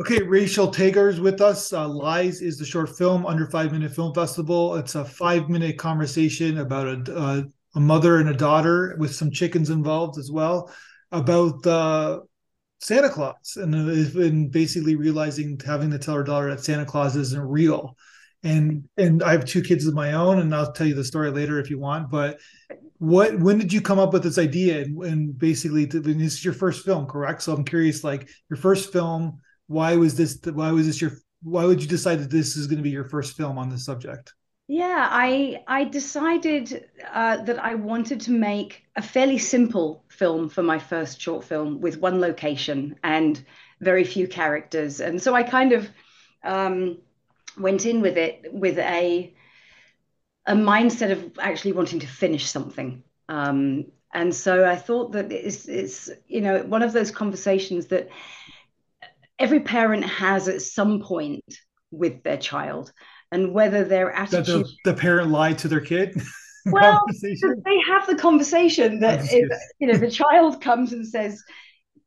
Okay, Rachel Tagar is with us. Uh, Lies is the short film under five minute film festival. It's a five minute conversation about a, uh, a mother and a daughter with some chickens involved as well about uh, Santa Claus and, and basically realizing having to tell her daughter that Santa Claus isn't real. And and I have two kids of my own, and I'll tell you the story later if you want. But what when did you come up with this idea? And, and basically, this is your first film, correct? So I'm curious, like your first film why was this why was this your why would you decide that this is going to be your first film on this subject? Yeah i i decided uh, that i wanted to make a fairly simple film for my first short film with one location and very few characters. And so i kind of um, went in with it with a a mindset of actually wanting to finish something. Um, and so i thought that it's it's you know one of those conversations that every parent has at some point with their child and whether their attitude the, the, parent lied to their kid? Well they have the conversation that if, you know the child comes and says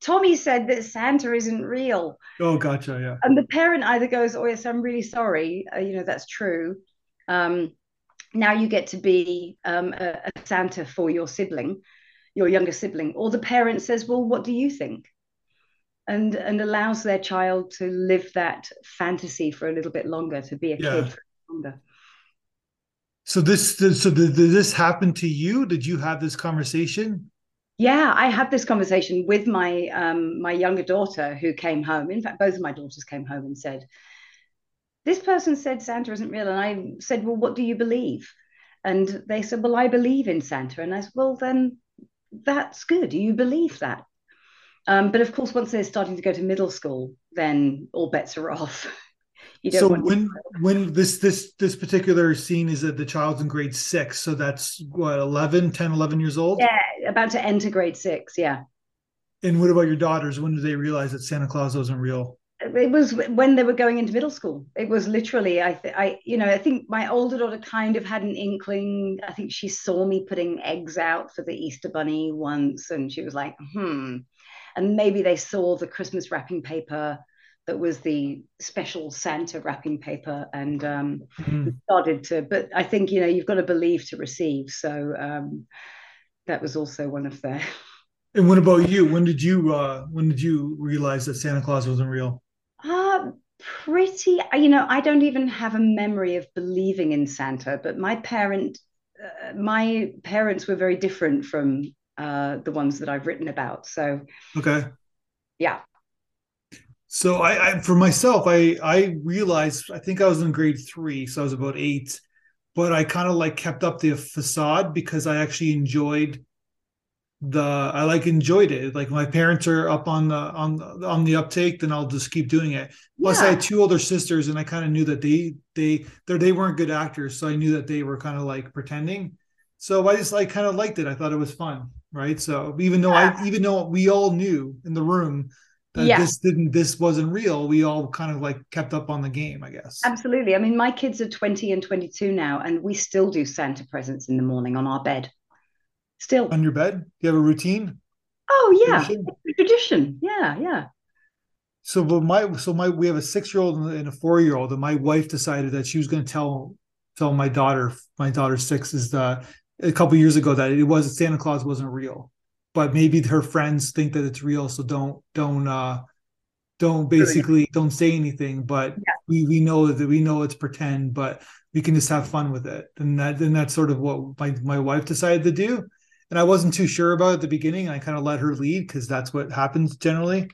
tommy said that santa isn't real. Oh gotcha yeah. And the parent either goes oh yes i'm really sorry uh, you know that's true. Um, now you get to be um, a, a santa for your sibling your younger sibling. Or the parent says well what do you think and and allows their child to live that fantasy for a little bit longer to be a yeah. kid for longer. So this so did, did this happen to you? Did you have this conversation? Yeah i had this conversation with my um my younger daughter who came home. In fact both of my daughters came home and said this person said santa isn't real. And i said well what do you believe? And they said well i believe in santa. And i said well then that's good. You believe that um, but of course, once they're starting to go to middle school, then all bets are off. so when when this this this particular scene is that the child's in grade six, so that's what 11, 10, 11 years old. Yeah, about to enter grade six. Yeah. And what about your daughters? When did they realize that Santa Claus wasn't real? It was when they were going into middle school. It was literally, I, th- I, you know, I think my older daughter kind of had an inkling. I think she saw me putting eggs out for the Easter Bunny once, and she was like, "Hmm, and maybe they saw the Christmas wrapping paper that was the special Santa wrapping paper and um, mm-hmm. started to. But I think you know you've got to believe to receive. So um, that was also one of their. And what about you? When did you uh, when did you realize that Santa Claus wasn't real? Uh, pretty. You know, I don't even have a memory of believing in Santa, but my parent. Uh, my parents were very different from uh, the ones that I've written about. So, okay, yeah. So I, I, for myself, I I realized I think I was in grade three, so I was about eight, but I kind of like kept up the facade because I actually enjoyed the I like enjoyed it. Like my parents are up on the on on the uptake, then I'll just keep doing it. Plus, yeah. I had two older sisters, and I kind of knew that they they they they weren't good actors, so I knew that they were kind of like pretending. So I just like kind of liked it. I thought it was fun right? So even though yeah. I even though we all knew in the room that yeah. this didn't this wasn't real, we all kind of like kept up on the game, I guess. Absolutely. I mean, my kids are 20 and 22 now, and we still do Santa presents in the morning on our bed. Still on your bed? Do you have a routine? Oh yeah, tradition. tradition. Yeah, yeah. So, but my so my we have a six year old and a four year old, and my wife decided that she was going to tell tell my daughter, my daughter six is the a couple years ago that it was Santa Claus wasn't real, but maybe her friends think that it's real, so don't don't uh don't basically don't say anything. But yeah. we we know that we know it's pretend, but we can just have fun with it, and that and that's sort of what my my wife decided to do. And I wasn't too sure about at the beginning. I kind of let her lead because that's what happens generally.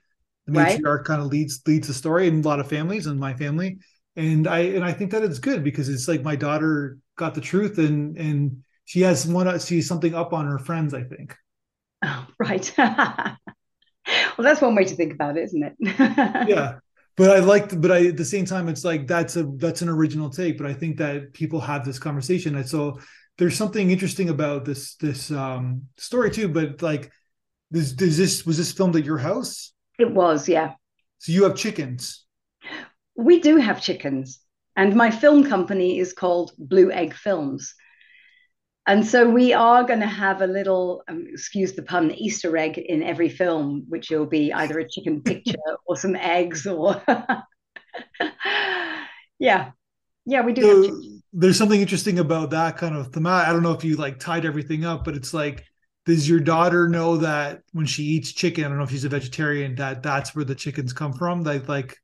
The matriarch right. kind of leads leads the story in a lot of families and my family. And I and I think that it's good because it's like my daughter got the truth and and she has one she something up on her friends i think. Oh right. Well that's one way to think about it isn't it? Yeah but i like but i at the same time it's like that's a that's an original take but i think that people have this conversation. And so there's something interesting about this this um story too but like this this was this filmed at your house? It was yeah. So you have chickens. We do have chickens. And my film company is called blue egg films and so we are going to have a little, um, excuse the pun, Easter egg in every film, which will be either a chicken picture or some eggs or. yeah. Yeah, we do. So, there's something interesting about that kind of theme. I don't know if you like tied everything up, but it's like, does your daughter know that when she eats chicken, I don't know if she's a vegetarian, that that's where the chickens come from? Like, like.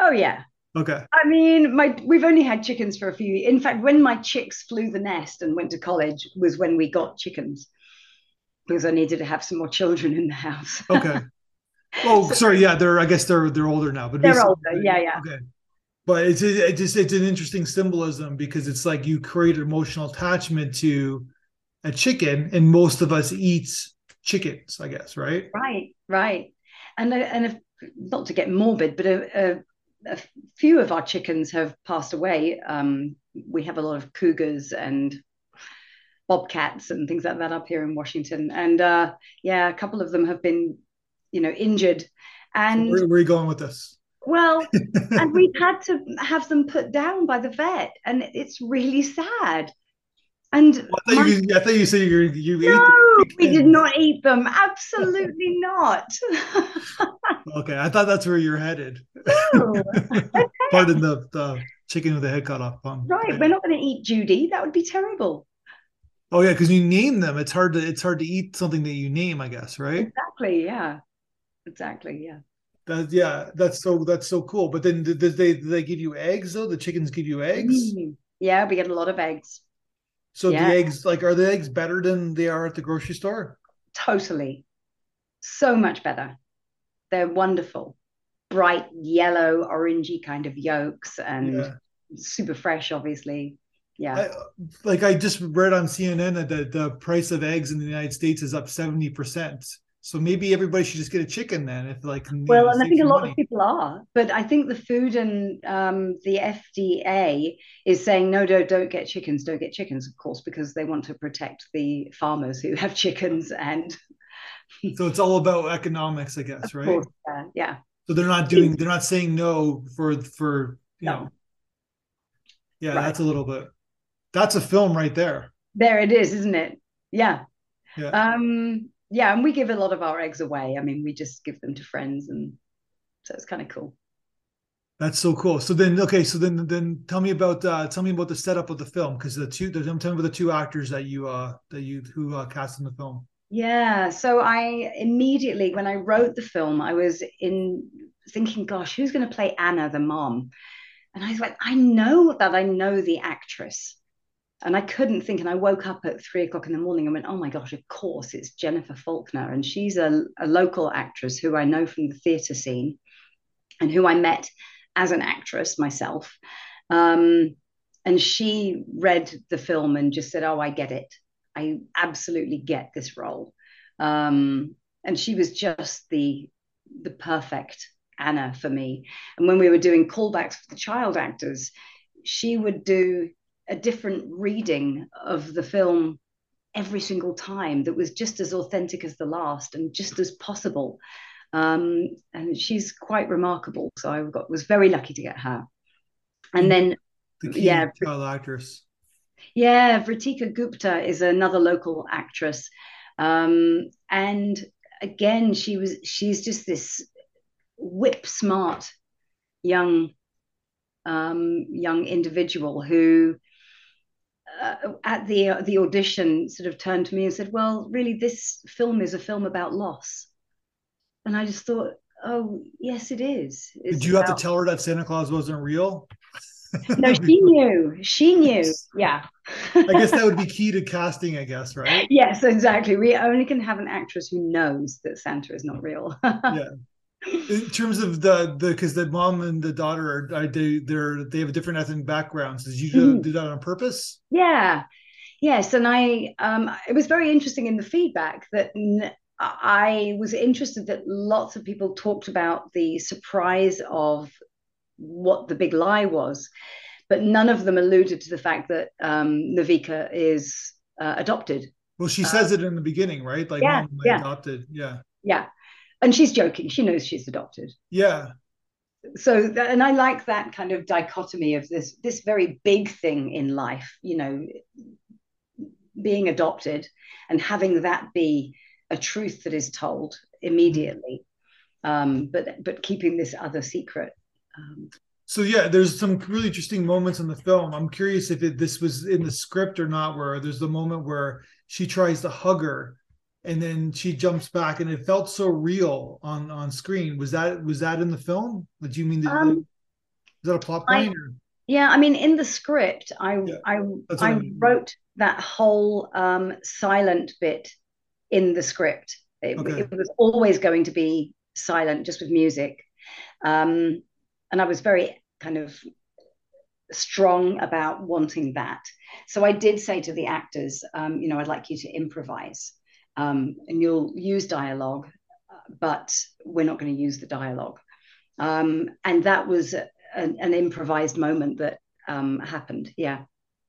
Oh yeah, Okay. I mean, my we've only had chickens for a few. In fact, when my chicks flew the nest and went to college was when we got chickens because I needed to have some more children in the house. Okay. Oh, so, sorry. Yeah, they're. I guess they're they're older now, but they're older. Yeah, yeah. Okay. But it's it just it's an interesting symbolism because it's like you create an emotional attachment to a chicken, and most of us eats chickens. I guess right. Right. Right. And uh, and if, not to get morbid, but a, a a few of our chickens have passed away. Um, we have a lot of cougars and bobcats and things like that up here in Washington. And uh, yeah, a couple of them have been, you know, injured. And where, where are you going with this? Well, and we've had to have them put down by the vet, and it's really sad. And I thought, my, you, I thought you said you you no, we did not eat them. Absolutely not. okay, I thought that's where you're headed. No. Pardon the, the chicken with the head cut off. Um, right, okay. we're not going to eat Judy. That would be terrible. Oh yeah, because you name them. It's hard to it's hard to eat something that you name. I guess right. Exactly. Yeah. Exactly. Yeah. That yeah, that's so that's so cool. But then did they did they give you eggs though? The chickens give you eggs. Mm. Yeah, we get a lot of eggs. So yeah. the eggs, like, are the eggs better than they are at the grocery store? Totally. So much better. They're wonderful. Bright yellow, orangey kind of yolks and yeah. super fresh, obviously. Yeah. I, like I just read on CNN that the, the price of eggs in the United States is up 70%. So maybe everybody should just get a chicken then, if like. Well, know, and I think a lot money. of people are, but I think the food and um, the FDA is saying no, no, don't get chickens, don't get chickens, of course, because they want to protect the farmers who have chickens and. so it's all about economics, I guess, right? Course, yeah, yeah. So they're not doing, they're not saying no for for you no. know. Yeah, right. that's a little bit. That's a film right there. There it is, isn't it? Yeah. Yeah. Um yeah, and we give a lot of our eggs away. I mean, we just give them to friends, and so it's kind of cool. That's so cool. So then, okay, so then, then tell me about uh, tell me about the setup of the film because the two, tell me about the two actors that you uh that you who uh, cast in the film. Yeah, so I immediately when I wrote the film, I was in thinking, gosh, who's going to play Anna, the mom? And I was like, I know that I know the actress. And I couldn't think. And I woke up at three o'clock in the morning and went, oh my gosh, of course, it's Jennifer Faulkner. And she's a, a local actress who I know from the theatre scene and who I met as an actress myself. Um, and she read the film and just said, oh, I get it. I absolutely get this role. Um, and she was just the the perfect Anna for me. And when we were doing callbacks for the child actors, she would do a different reading of the film every single time that was just as authentic as the last and just as possible. Um, and she's quite remarkable. So I got was very lucky to get her. And then, the yeah, child actress. Yeah, Vritika Gupta is another local actress, um, and again, she was she's just this whip smart young um, young individual who uh, at the uh, the audition sort of turned to me and said, "Well, really, this film is a film about loss." And I just thought, "Oh, yes, it is." It's Did you about... have to tell her that Santa Claus wasn't real? no, she knew. She knew. Yeah. I guess that would be key to casting, I guess, right? Yes, exactly. We only can have an actress who knows that Santa is not real. yeah in terms of the the because the mom and the daughter are they they're they have different ethnic backgrounds. Did you do, mm. do that on purpose? Yeah. Yes and i um it was very interesting in the feedback that i was interested that lots of people talked about the surprise of what the big lie was but none of them alluded to the fact that um navika is uh, adopted. Well she says uh, it in the beginning right? Like yeah, yeah. adopted yeah. Yeah and she's joking she knows she's adopted yeah so and i like that kind of dichotomy of this this very big thing in life you know being adopted and having that be a truth that is told immediately, um, but but keeping this other secret. Um, so yeah, there's some really interesting moments in the film. I'm curious if it, this was in the script or not. Where there's the moment where she tries to hug her, and then she jumps back, and it felt so real on on screen. Was that was that in the film? Did you mean that? Um, is that a plot point? I? Yeah, I mean, in the script, I yeah, I I, wrote that whole um, silent bit in the script. It, okay. it, was always going to be silent, just with music. Um, and I was very kind of strong about wanting that. So I did say to the actors, um, you know, I'd like you to improvise, um, and you'll use dialogue, but we're not going to use the dialogue. Um, and that was a, an, an, improvised moment that um, happened. Yeah.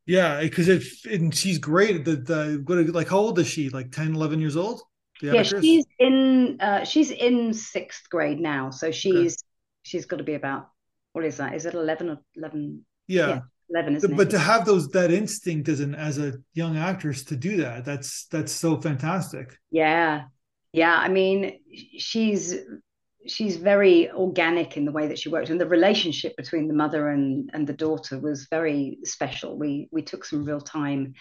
Yeah, because it and she's great. The the what like how old is she? Like 10, 11 years old? Yeah, she's in uh, she's in sixth grade now, so she's okay. she's got to be about what is that? Is it eleven or eleven? Yeah. yeah 11 isn't but it? to have those that instinct as an as a young actress to do that that's that's so fantastic. Yeah. Yeah i mean she's she's very organic in the way that she worked and the relationship between the mother and and the daughter was very special. We we took some real time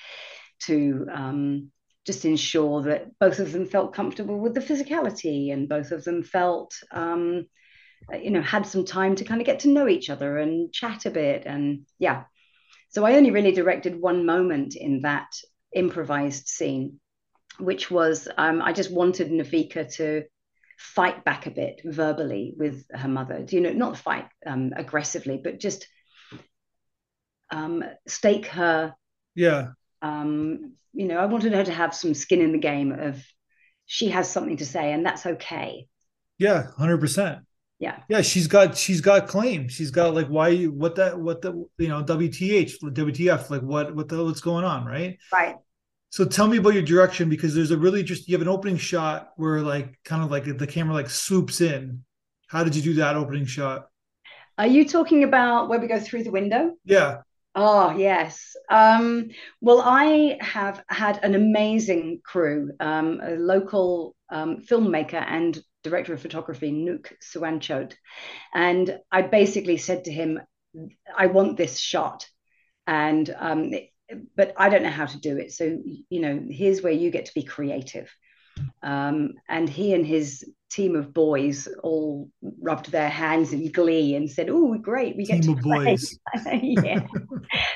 to um, just ensure that both of them felt comfortable with the physicality and both of them felt um, you know had some time to kind of get to know each other and chat a bit and yeah so i only really directed one moment in that improvised scene which was um, i just wanted navika to fight back a bit verbally with her mother you know not fight um, aggressively but just um, stake her yeah um, you know, I wanted her to have some skin in the game of she has something to say and that's okay. Yeah, hundred percent. Yeah. Yeah, she's got she's got claim. She's got like why what that what the you know WTH WTF like what what the what's going on right? Right. So tell me about your direction because there's a really just you have an opening shot where like kind of like the camera like swoops in. How did you do that opening shot? Are you talking about where we go through the window? Yeah. Oh, yes. Um, well, I have had an amazing crew, um, a local um, filmmaker and director of photography, Nook Suanchot. And I basically said to him, I want this shot. And, um, but I don't know how to do it. So, you know, here's where you get to be creative. Um, and he and his team of boys all rubbed their hands in glee and said, "Oh, great, we get team to play." yeah,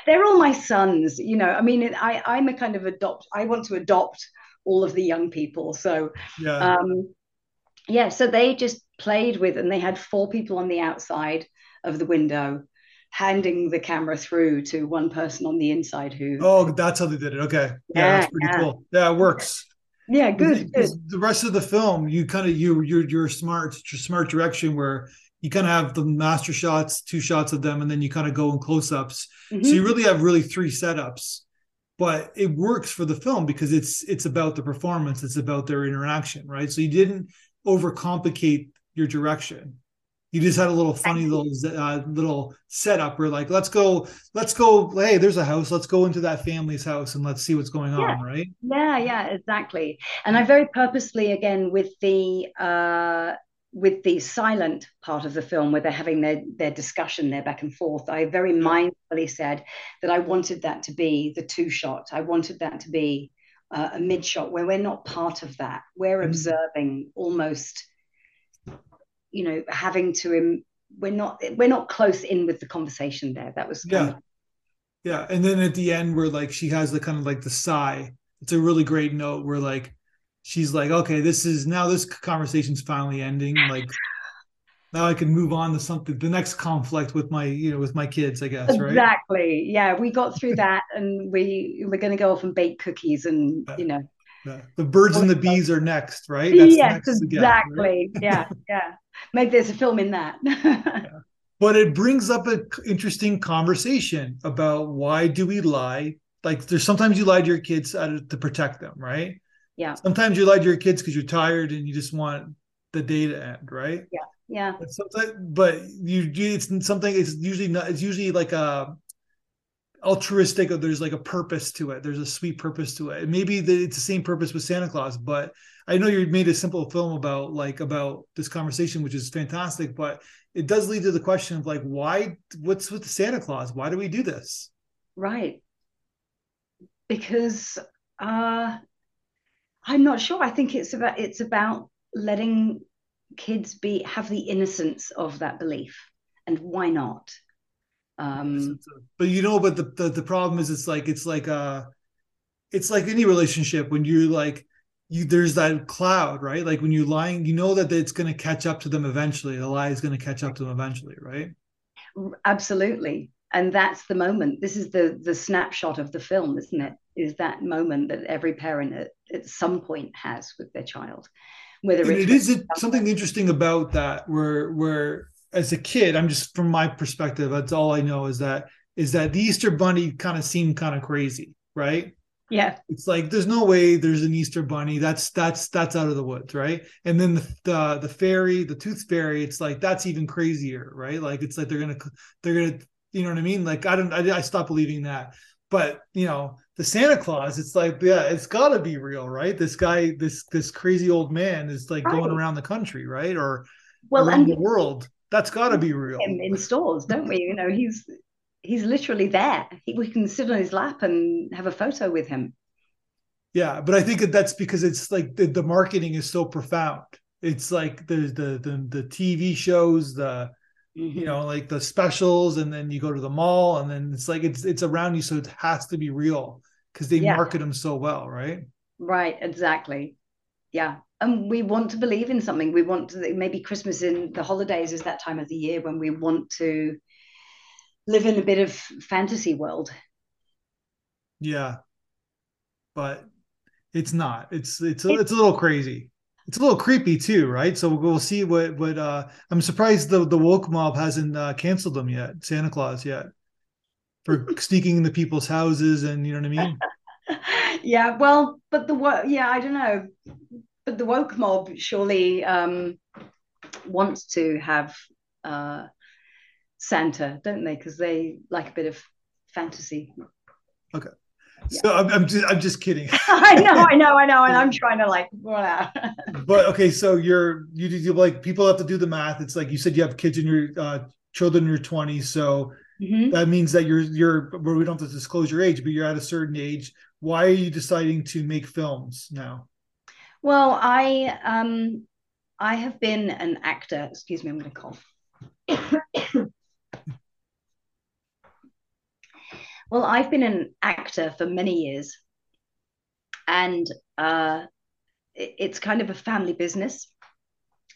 they're all my sons. You know, I mean, I I'm a kind of adopt. I want to adopt all of the young people. So, yeah, um, yeah. So they just played with, and they had four people on the outside of the window handing the camera through to one person on the inside who oh that's how they did it okay yeah, yeah that's pretty yeah. cool yeah it works yeah, good. good. The rest of the film, you kind of you you're you're smart, smart direction where you kind of have the master shots, two shots of them, and then you kind of go in close ups. Mm-hmm. So you really have really three setups, but it works for the film because it's it's about the performance, it's about their interaction, right? So you didn't overcomplicate your direction. You just had a little funny little uh, little setup where like let's go let's go hey there's a house let's go into that family's house and let's see what's going yeah. on right? Yeah yeah exactly. And i very purposely again with the uh with the silent part of the film where they're having their their discussion their back and forth i very mindfully said that i wanted that to be the two shot. I wanted that to be uh, a mid shot where we're not part of that. We're mm-hmm. observing almost you know having to Im- we're not we're not close in with the conversation there. That was yeah. of- yeah. And then at the end where like she has the kind of like the sigh. It's a really great note where like she's like okay this is now this conversation's finally ending. Like now I can move on to something the next conflict with my you know with my kids I guess right exactly yeah we got through that and we we're going to go off and bake cookies and you know yeah. The birds and the bees are next, right? That's yes, next exactly. Again, right? yeah, yeah. Maybe there's a film in that. yeah. But it brings up an interesting conversation about why do we lie? Like, there's sometimes you lie to your kids uh, to protect them, right? Yeah. Sometimes you lie to your kids because you're tired and you just want the day to end, right? Yeah. Yeah. But, but you do it's something. It's usually not. It's usually like a altruistic or there's like a purpose to it there's a sweet purpose to it maybe the, it's the same purpose with santa claus but i know you made a simple film about like about this conversation which is fantastic but it does lead to the question of like why what's with santa claus why do we do this right because uh i'm not sure i think it's about it's about letting kids be have the innocence of that belief and why not? Um but you know but the, the the problem is it's like it's like uh it's like any relationship when you're like you there's that cloud right? Like when you're lying you know that it's going to catch up to them eventually the lie is going to catch up to them eventually right? Absolutely. And that's the moment this is the the snapshot of the film isn't it? Is that moment that every parent at, at some point has with their child whether it is something interesting about that where where as a kid i'm just from my perspective that's all i know is that is that the easter bunny kind of seemed kind of crazy right? Yeah. It's like there's no way there's an easter bunny. That's that's that's out of the woods right? And then the the, the fairy the tooth fairy it's like that's even crazier right? Like it's like they're gonna they're gonna you know what i mean? Like i don't i, I stopped believing that. But you know the Santa Claus, it's like, yeah, it's got to be real, right? This guy, this this crazy old man is like right. going around the country, right, or well, around the world. That's got to be real. In stores, don't we? You know, he's he's literally there. He, we can sit on his lap and have a photo with him. Yeah, but I think that that's because it's like the, the marketing is so profound. It's like the the the, the TV shows, the mm-hmm. you know like the specials and then you go to the mall and then it's like it's it's around you so it has to be real because they yeah. market them so well right? Right exactly. Yeah and we want to believe in something. We want to maybe christmas in the holidays is that time of the year when we want to live in a bit of fantasy world. Yeah but it's not. It's it's it's a little crazy it's a little creepy too, right? So we'll see what what uh I'm surprised the the woke mob hasn't uh, canceled them yet, Santa Claus yet, for sneaking into people's houses and you know what I mean. yeah, well, but the yeah, I don't know, but the woke mob surely um wants to have uh Santa, don't they? Because they like a bit of fantasy. Okay. So I'm, I'm just I'm just kidding. I know, I know, I know, and I'm trying to like. but okay, so you're you, you like people have to do the math. It's like you said you have kids in your uh, children in your 20s, so mm-hmm. that means that you're you're. Well, we don't have to disclose your age, but you're at a certain age. Why are you deciding to make films now? Well, I um I have been an actor. Excuse me, I'm going to cough. Well, I've been an actor for many years, and uh, it's kind of a family business.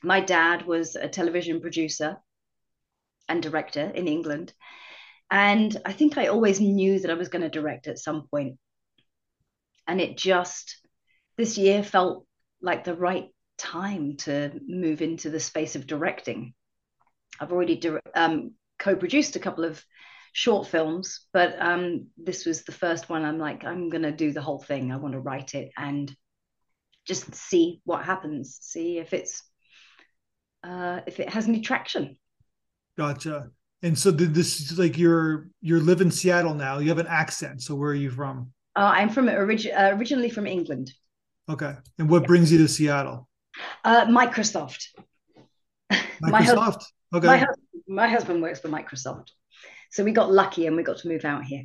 My dad was a television producer and director in England. And I think I always knew that I was going to direct at some point. And it just, this year felt like the right time to move into the space of directing. I've already um, co produced a couple of short films, but um, this was the first one. I'm like, I'm gonna do the whole thing. I want to write it and just see what happens. See if it's uh, if it has any traction. Gotcha. And so this is like you're you're live in Seattle now. You have an accent. So where are you from? Uh, I'm from origi- uh, originally from England. Okay. And what yeah. brings you to Seattle? Uh, Microsoft. Microsoft. my, husband, okay. My, my husband works for Microsoft. So we got lucky and we got to move out here.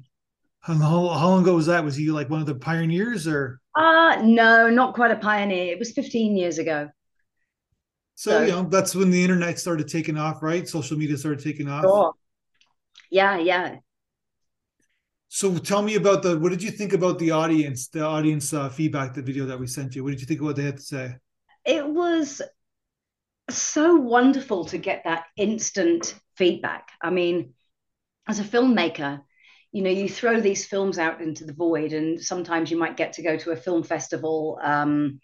How, how long ago was that? Was he like one of the pioneers or? Uh, no, not quite a pioneer. It was 15 years ago. So, so you know, that's when the internet started taking off, right? Social media started taking off. Sure. Yeah, yeah. So tell me about the, what did you think about the audience, the audience uh, feedback, the video that we sent you? What did you think of what they had to say? It was so wonderful to get that instant feedback. I mean, as a filmmaker, you know, you throw these films out into the void, and sometimes you might get to go to a film festival um,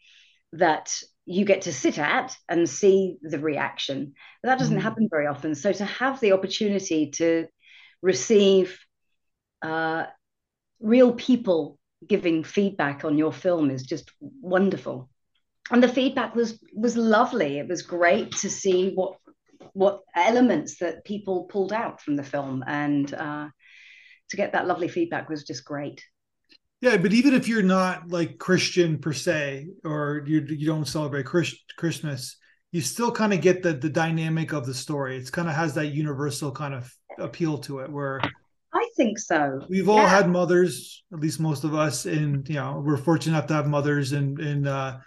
that you get to sit at and see the reaction. But that doesn't mm. happen very often. So to have the opportunity to receive uh, real people giving feedback on your film is just wonderful. And the feedback was was lovely. It was great to see what what elements that people pulled out from the film and uh, to get that lovely feedback was just great. Yeah, but even if you're not like Christian per se, or you you don't celebrate Christ, Christmas, you still kind of get the the dynamic of the story. It's kind of has that universal kind of appeal to it, where I think so. We've all yeah. had mothers, at least most of us, and you know we're fortunate enough to have mothers, and and uh,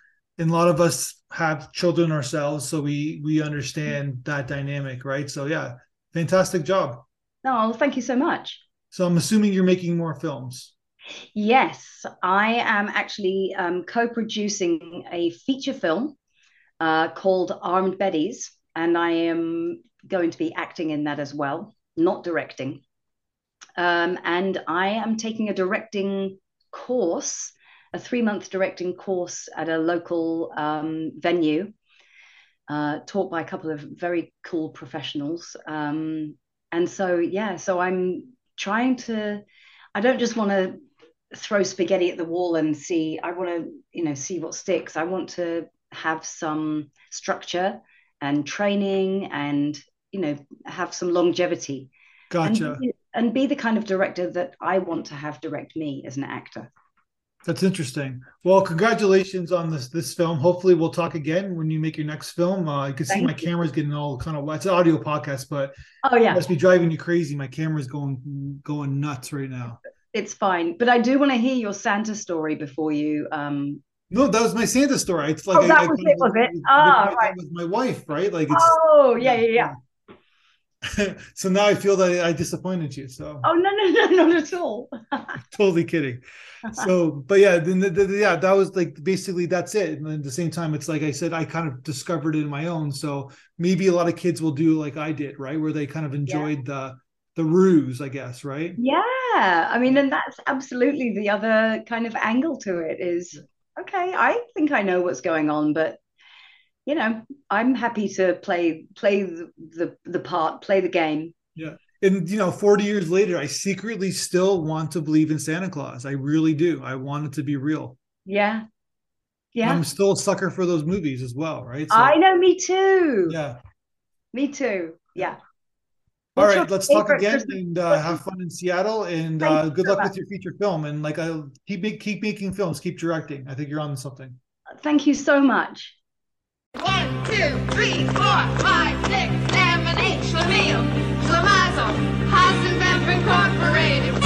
and a lot of us have children ourselves, so we we understand that dynamic, right? So yeah, fantastic job. Oh, thank you so much. So I'm assuming you're making more films. Yes, I am actually um, co-producing a feature film uh, called Armed Beddies, and I am going to be acting in that as well, not directing. Um, and I am taking a directing course, a three-month directing course at a local um, venue, uh, taught by a couple of very cool professionals. Um, and so, yeah, so I'm trying to. I don't just want to throw spaghetti at the wall and see i want to you know see what sticks i want to have some structure and training and you know have some longevity gotcha and, and be the kind of director that i want to have direct me as an actor that's interesting. Well, congratulations on this this film. Hopefully, we'll talk again when you make your next film. Uh, you can Thank see my you. camera's getting all kind of it's an audio podcast, but oh yeah, must be driving you crazy. My camera's going going nuts right now it's fine. But I do want to hear your Santa story before you. Um... No, that was my Santa story. It's like oh, that I, was I, it, was it? Ah, right. With my wife, right? Like, it's, oh yeah, yeah, yeah. so now I feel that I disappointed you. So oh no no no not at all. totally kidding. So, but yeah, then the, the, yeah, that was like basically that's it. And at the same time, it's like I said, I kind of discovered it in my own. So maybe a lot of kids will do like I did, right, where they kind of enjoyed yeah. the the ruse, I guess, right? Yeah. I mean, and that's absolutely the other kind of angle to it is okay, I think I know what's going on, but you know, I'm happy to play play the the, the part, play the game. Yeah. And you know, 40 years later, I secretly still want to believe in Santa Claus. I really do. I want it to be real. Yeah. Yeah. I'm still a sucker for those movies as well, right? So, I know, me too. Yeah. Me too. Yeah. All right, let's talk again and uh, have fun in Seattle. And uh, good luck with your feature film. And like, I keep keep making films, keep directing. I think you're on something. Thank you so much. One, two, three, four, five, six, seven, eight. Incorporated.